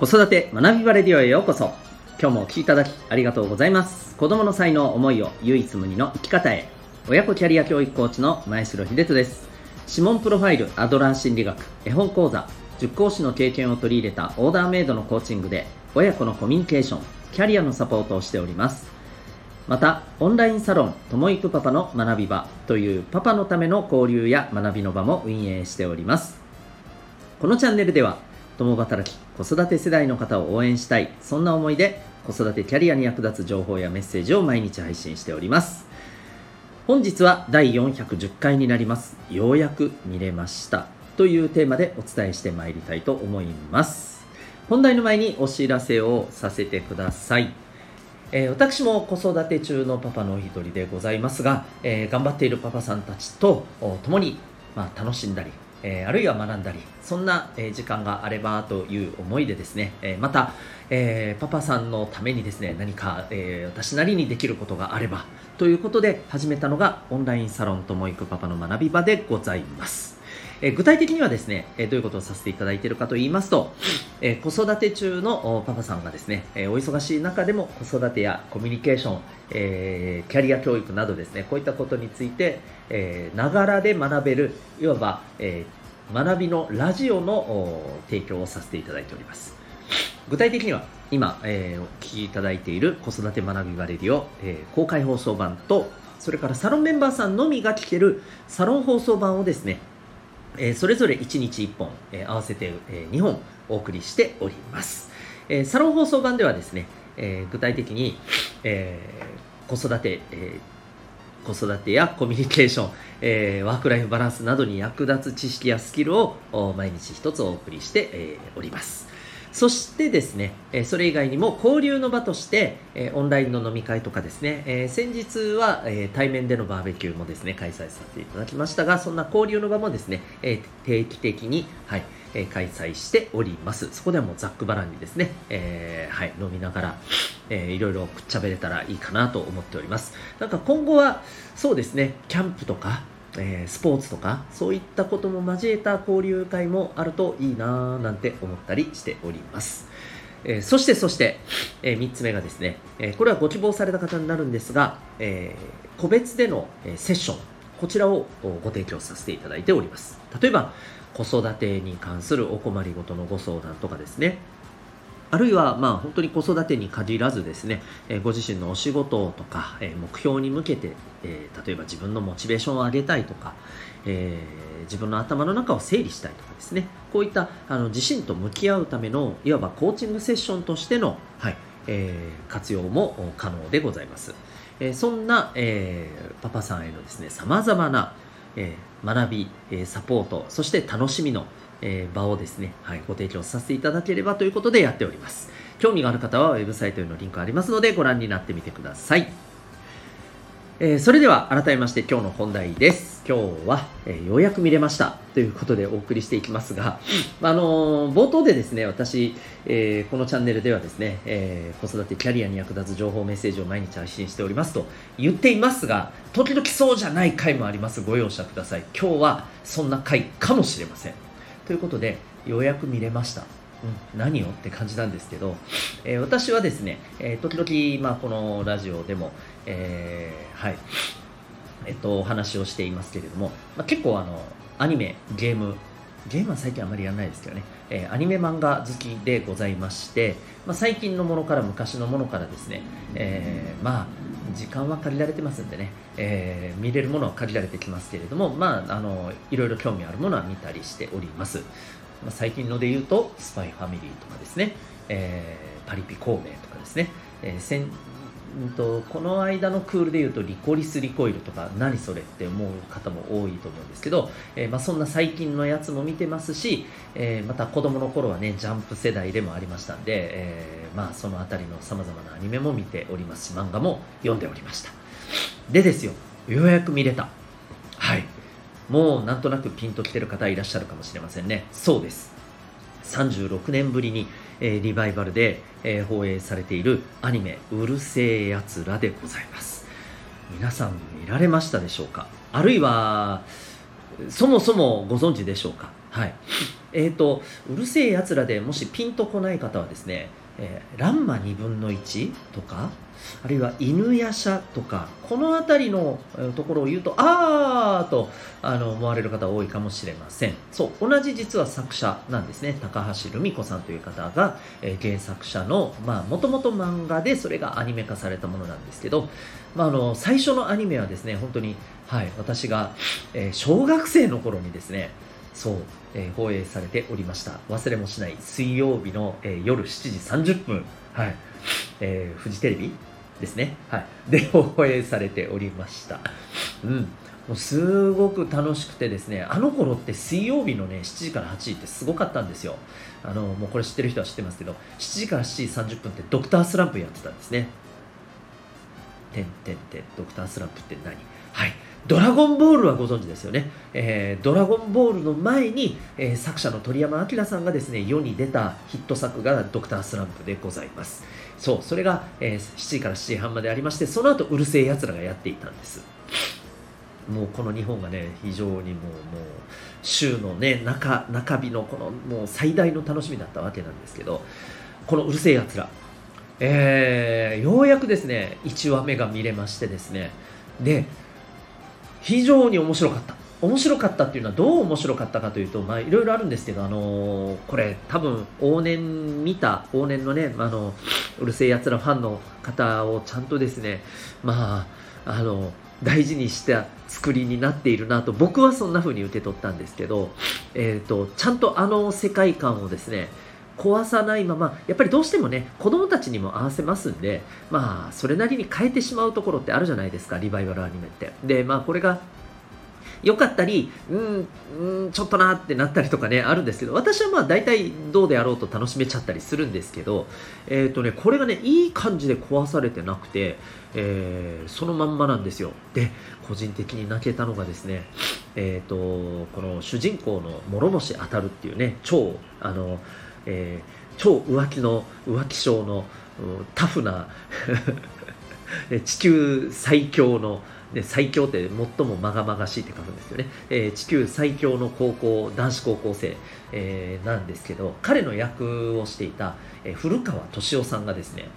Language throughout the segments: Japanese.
子育て学びバレディオへようこそ。今日もお聴きいただきありがとうございます。子供の才能思いを唯一無二の生き方へ。親子キャリア教育コーチの前城秀人です。指紋プロファイルアドラー心理学絵本講座塾講師の経験を取り入れたオーダーメイドのコーチングで親子のコミュニケーションキャリアのサポートをしております。またオンラインサロンともいくパパの学び場というパパのための交流や学びの場も運営しております。このチャンネルでは共働き子育て世代の方を応援したい。そんな思いで子育てキャリアに役立つ情報やメッセージを毎日配信しております。本日は第410回になります。ようやく見れました。というテーマでお伝えしてまいりたいと思います。本題の前にお知らせをさせてください。えー、私も子育て中のパパのお一人でございますが、えー、頑張っているパパさんたちと共に、まあ、楽しんだり、えー、あるいは学んだりそんな、え時間があればという思いでですね、えまた、えパパさんのためにですね何か、え私なりにできることがあればということで始めたのがオンラインサロンともいくパパの学び場でございます。え具体的にはですね、えどういうことをさせていただいているかと言いますと、え子育て中のパパさんがですね、えお忙しい中でも子育てやコミュニケーション、えキャリア教育などですね、こういったことについて、えながらで学べる、いわば、え学びのラジオの提供をさせていただいております。具体的には今、えー、お聞きいただいている子育て学びバレリオ、えー、公開放送版とそれからサロンメンバーさんのみが聞けるサロン放送版をですねえそれぞれ1日1本、え合わせて、え2本お送りしております、えサロン放送版ではですね、え具体的に、え子育て、え子育てやコミュニケーション、えワークライフバランスなどに役立つ知識やスキルを毎日一つお送りして、えおります。そしてですね、えそれ以外にも交流の場として、えオンラインの飲み会とかですね、え先日は、え対面でのバーベキューもですね、開催させていただきましたが、そんな交流の場もですね、え定期的に、はい、え開催しております。そこではもうざっくばらんにですね、えー、はい、飲みながら、えー、いろいろくっちゃべれたらいいかなと思っております。なんか今後は、そうですね、キャンプとか、えー、スポーツとかそういったことも交えた交流会もあるといいなぁなんて思ったりしております。えー、そしてそして、えー、3つ目がですね、えこれはご希望された方になるんですが、え個別での、えセッションこちらをご提供させていただいております例えば子育てに関するお困りごとのご相談とかですねあるいは、まあ、本当に子育てに限らずですね、えー、ご自身のお仕事とか、えー、目標に向けて、えー、例えば自分のモチベーションを上げたいとか、え自分の頭の中を整理したいとかですね、こういったあの自身と向き合うための、いわばコーチングセッションとしての、はいえ活用も可能でございます。えそんな、えパパさんへのですね、様々な、え学び、えサポート、そして楽しみの、えー、場をですね、はい、ご提供させていただければということでやっております。興味がある方はウェブサイトへのリンクありますのでご覧になってみてください。えー、それでは改めまして今日の本題です。今日は、えー、ようやく見れましたということでお送りしていきますが、あのー、冒頭でですね、私、えこのチャンネルではですね、え子育てキャリアに役立つ情報メッセージを毎日配信しておりますと言っていますが、時々そうじゃない回もあります。ご容赦ください。今日はそんな回かもしれません。ということで、ようやく見れました。うん、何をって感じなんですけど、えー、私はですね、えー、時々、まあ、このラジオでも、えー、はい、えっと、お話をしていますけれども、まあ、結構あの、アニメ、ゲーム、ゲームは最近あまりやらないですけどね、えー、アニメ漫画好きでございまして、まあ、最近のものから昔のものからですね、えー、まあ、時間は限られてますんでね、えー、見れるものは限られてきますけれども、まあ、あのいろいろ興味あるものは見たりしております。まあ、最近ので言うと、スパイファミリーとかですね、えー、パリピ孔明とかですね、えー、先んとこの間のクールで言うとリコリス・リコイルとか何それって思う方も多いと思うんですけど、えー、まあ、そんな最近のやつも見てますし、えー、また子供の頃はねジャンプ世代でもありましたんで、え、まあ、その辺りのさまざまなアニメも見ております。し漫画も読んでおりました。でですよようやく見れた。はい。もうなんとなくピンときてる方いらっしゃるかもしれませんね。そうです。36年ぶりに、えー、リバイバルで、えー、放映されているアニメ「うるせえやつら」でございます。皆さん見られましたでしょうか？あるいはそもそもご存知でしょうか？はい。えーと、うるせえやつらでもしピンとこない方はですね、えー、ランマ2分の1とかあるいは犬やしゃとかこの辺りのところを言うとあーとあの思われる方多いかもしれません。そう同じ実は作者なんですね。高橋留美子さんという方が、えー、原作者のもともと漫画でそれがアニメ化されたものなんですけど、まあ、あの最初のアニメはですね本当に、はい、私が、えー、小学生の頃にですねそう、えー、放映されておりました忘れもしない水曜日の、えー、夜7時30分はいえー、フジテレビですね。はい。で、放映されておりました。うん。もうすごく楽しくてですね、あの頃って水曜日のね、7時から8時ってすごかったんですよ。あの、もうこれ知ってる人は知ってますけど、7時から7時30分ってドクタースランプやってたんですね。てんてんてん、ドクタースランプって何？はい。ドラゴンボールはご存知ですよね。えー、ドラゴンボールの前に、えー、作者の鳥山明さんがですね、世に出たヒット作がドクタースランプでございます。そう、それが、えー、7時から7時半までありまして、その後、うるせえ奴らがやっていたんです。もうこの日本がね、非常にもう、もう、週のね、中、中日のこの、もう最大の楽しみだったわけなんですけど、このうるせえ奴ら、えー、ようやくですね、1話目が見れましてですね、で、非常に面白かった。面白かったっていうのはどう面白かったかというと、まあいろいろあるんですけど、あのー、これ多分往年見た、往年のね、あの、うるせえ奴らファンの方をちゃんとですね、まあ、あの、大事にした作りになっているなと僕はそんな風に受け取ったんですけど、えっ、ー、と、ちゃんとあの世界観をですね、壊さないまま、やっぱりどうしてもね、子供たちにも合わせますんで、まあ、それなりに変えてしまうところってあるじゃないですか、リバイバルアニメって。で、まあ、これが良かったり、うん、うん、ちょっとなってなったりとかね、あるんですけど、私はまあ大体どうであろうと楽しめちゃったりするんですけど、えっ、ー、とね、これがね、いい感じで壊されてなくて、えー、そのまんまなんですよ。で、個人的に泣けたのがですね、えっ、ー、と、この主人公の諸星当たるっていうね、超、あの、えー、超浮気の、浮気症の、タフな 地球最強の、で最強って最もまがまがしいって書くんですよね、えー、地球最強の高校男子高校生、えー、なんですけど彼の役をしていた、えー、古川敏夫さんがですね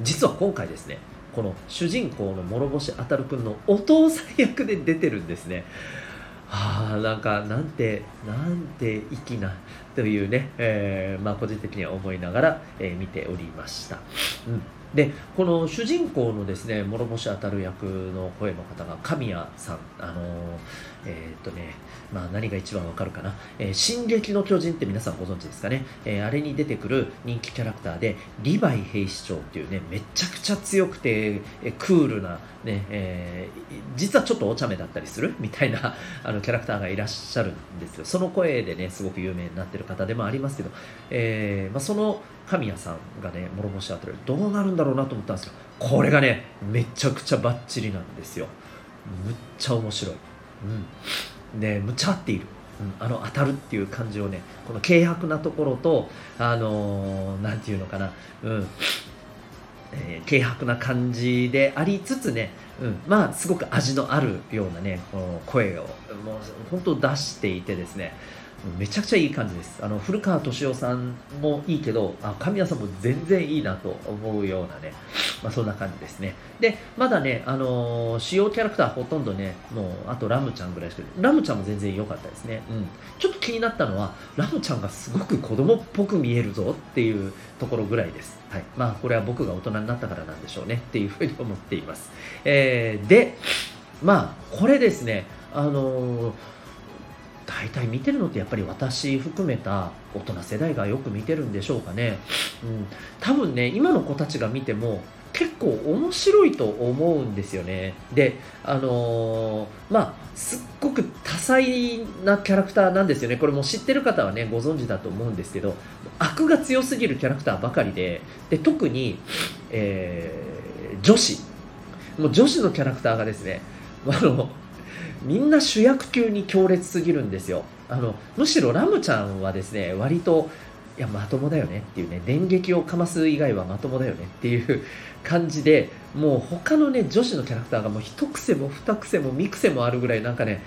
実は今回ですねこの主人公の諸星あたるくんのお父さん役で出てるんですね。はあなんかなんてなんて粋なというね、えー、まあ個人的には思いながら、えー、見ておりました、うん。でこの主人公のですね諸星当たる役の声の方が神谷さん。あのえ、っとねまあ何が一番わかるかな、え、進撃の巨人って皆さんご存知ですかね、え、あれに出てくる人気キャラクターでリヴァイ兵士長っていうねめちゃくちゃ強くて、えクールなね、え実はちょっとお茶目だったりする？みたいなあのキャラクターがいらっしゃるんですよ。その声でねすごく有名になってる方でもありますけど、えまあ、その神谷さんがね諸星あたりどうなるんだろうなと思ったんですよ。これがねめちゃくちゃバッチリなんですよ。むっちゃ面白い。うん。でむちゃ合っている。うん、あの当たるっていう感じをねこの軽薄なところとあのー、なんていうのかな、うん。えー、軽薄な感じでありつつね、うん、まあすごく味のあるようなねこの声をもう本当出していてですねめちゃくちゃいい感じです。あの古川敏夫さんもいいけど、あ神谷さんも全然いいなと思うようなね、まあ、そんな感じですね。で、まだね、あのー、主要キャラクターほとんどね、もうあとラムちゃんぐらいしか、ラムちゃんも全然良かったですね。うん。ちょっと気になったのは、ラムちゃんがすごく子供っぽく見えるぞっていうところぐらいです。はい。まあ、これは僕が大人になったからなんでしょうねっていうふうに思っています。えー、で、まあ、これですね、あのー大体見てるのってやっぱり私含めた大人世代がよく見てるんでしょうかね、うん、多分ね今の子たちが見ても結構面白いと思うんですよね。であのー、まあすっごく多彩なキャラクターなんですよね。これも知ってる方はねご存知だと思うんですけど悪が強すぎるキャラクターばかりでで特に、えー、女子。もう女子のキャラクターがですねあのみんな主役級に強烈すぎるんですよ。あのむしろラムちゃんはですね割といやまともだよねっていうね電撃をかます以外はまともだよねっていう感じでもう他のね女子のキャラクターがもう一癖も二癖も三癖もあるぐらいなんかね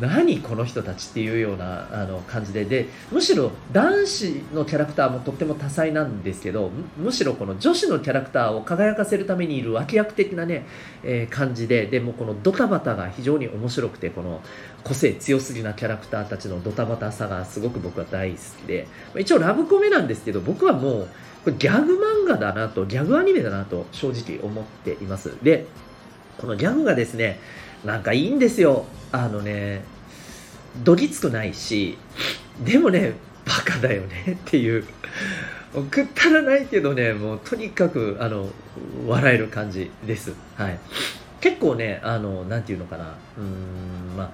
何この人たちっていうようなあの感じで。でむしろ男子のキャラクターもとっても多彩なんですけどむしろこの女子のキャラクターを輝かせるためにいる脇役的なね、えー、感じで。でもこのドタバタが非常に面白くてこの個性強すぎなキャラクターたちのドタバタさがすごく僕は大好きで。一応ラブコメなんですけど僕はもうこれギャグ漫画だなとギャグアニメだなと正直思っています。でこのギャグがですねなんかいいんですよ。あのねどぎつくないしでもねバカだよねっていう。くったらないけどねもうとにかくあの笑える感じです。はい。結構ねあのなんていうのかな。うんまあ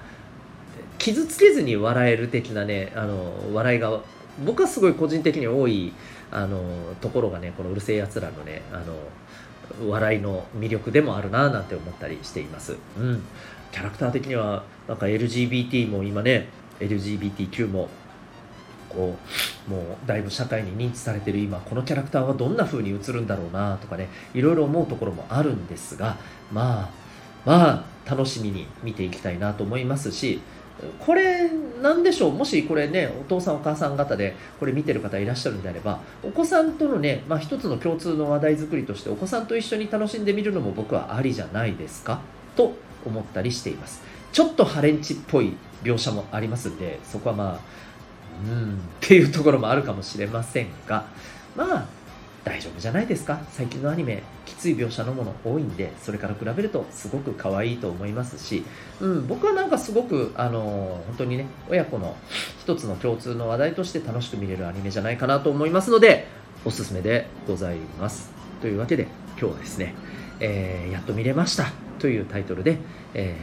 傷つけずに笑える的なねあの笑いが僕はすごい個人的に多いあのところがねこのうるせえやつらのねあの笑いの魅力でもあるななんて思ったりしています。うん、キャラクター的にはなんか LGBT も今ね LGBTQ もこうもうだいぶ社会に認知されてる今このキャラクターはどんな風に映るんだろうなとかねいろいろ思うところもあるんですがまあまあ楽しみに見ていきたいなと思いますしこれなんでしょう？もしこれねお父さんお母さん方でこれ見てる方いらっしゃるんであればお子さんとのね、まあ、一つの共通の話題作りとしてお子さんと一緒に楽しんでみるのも僕はありじゃないですか？と思ったりしています。ちょっとハレンチっぽい描写もありますんでそこはまあうんっていうところもあるかもしれませんがまあ大丈夫じゃないですか？最近のアニメきつい描写のもの多いんでそれから比べるとすごく可愛いと思いますし、うん、僕はなんかすごくあの本当にね親子の一つの共通の話題として楽しく見れるアニメじゃないかなと思いますのでおすすめでございます。というわけで今日はですね、えー、やっと見れましたというタイトルで、え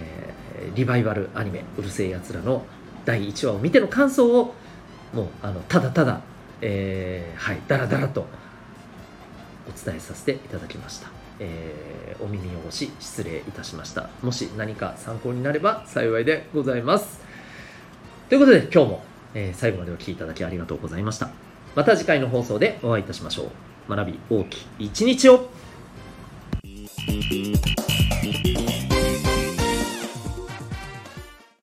ー、リバイバルアニメ「うるせえやつら」の第1話を見ての感想をもうあのただただ、えー、はいだらだらと伝えさせていただきました、えー、お耳汚し失礼いたしました。もし何か参考になれば幸いでございます。ということで今日も、えー、最後までお聴きいただきありがとうございました。また次回の放送でお会いいたしましょう。学び大きい一日を。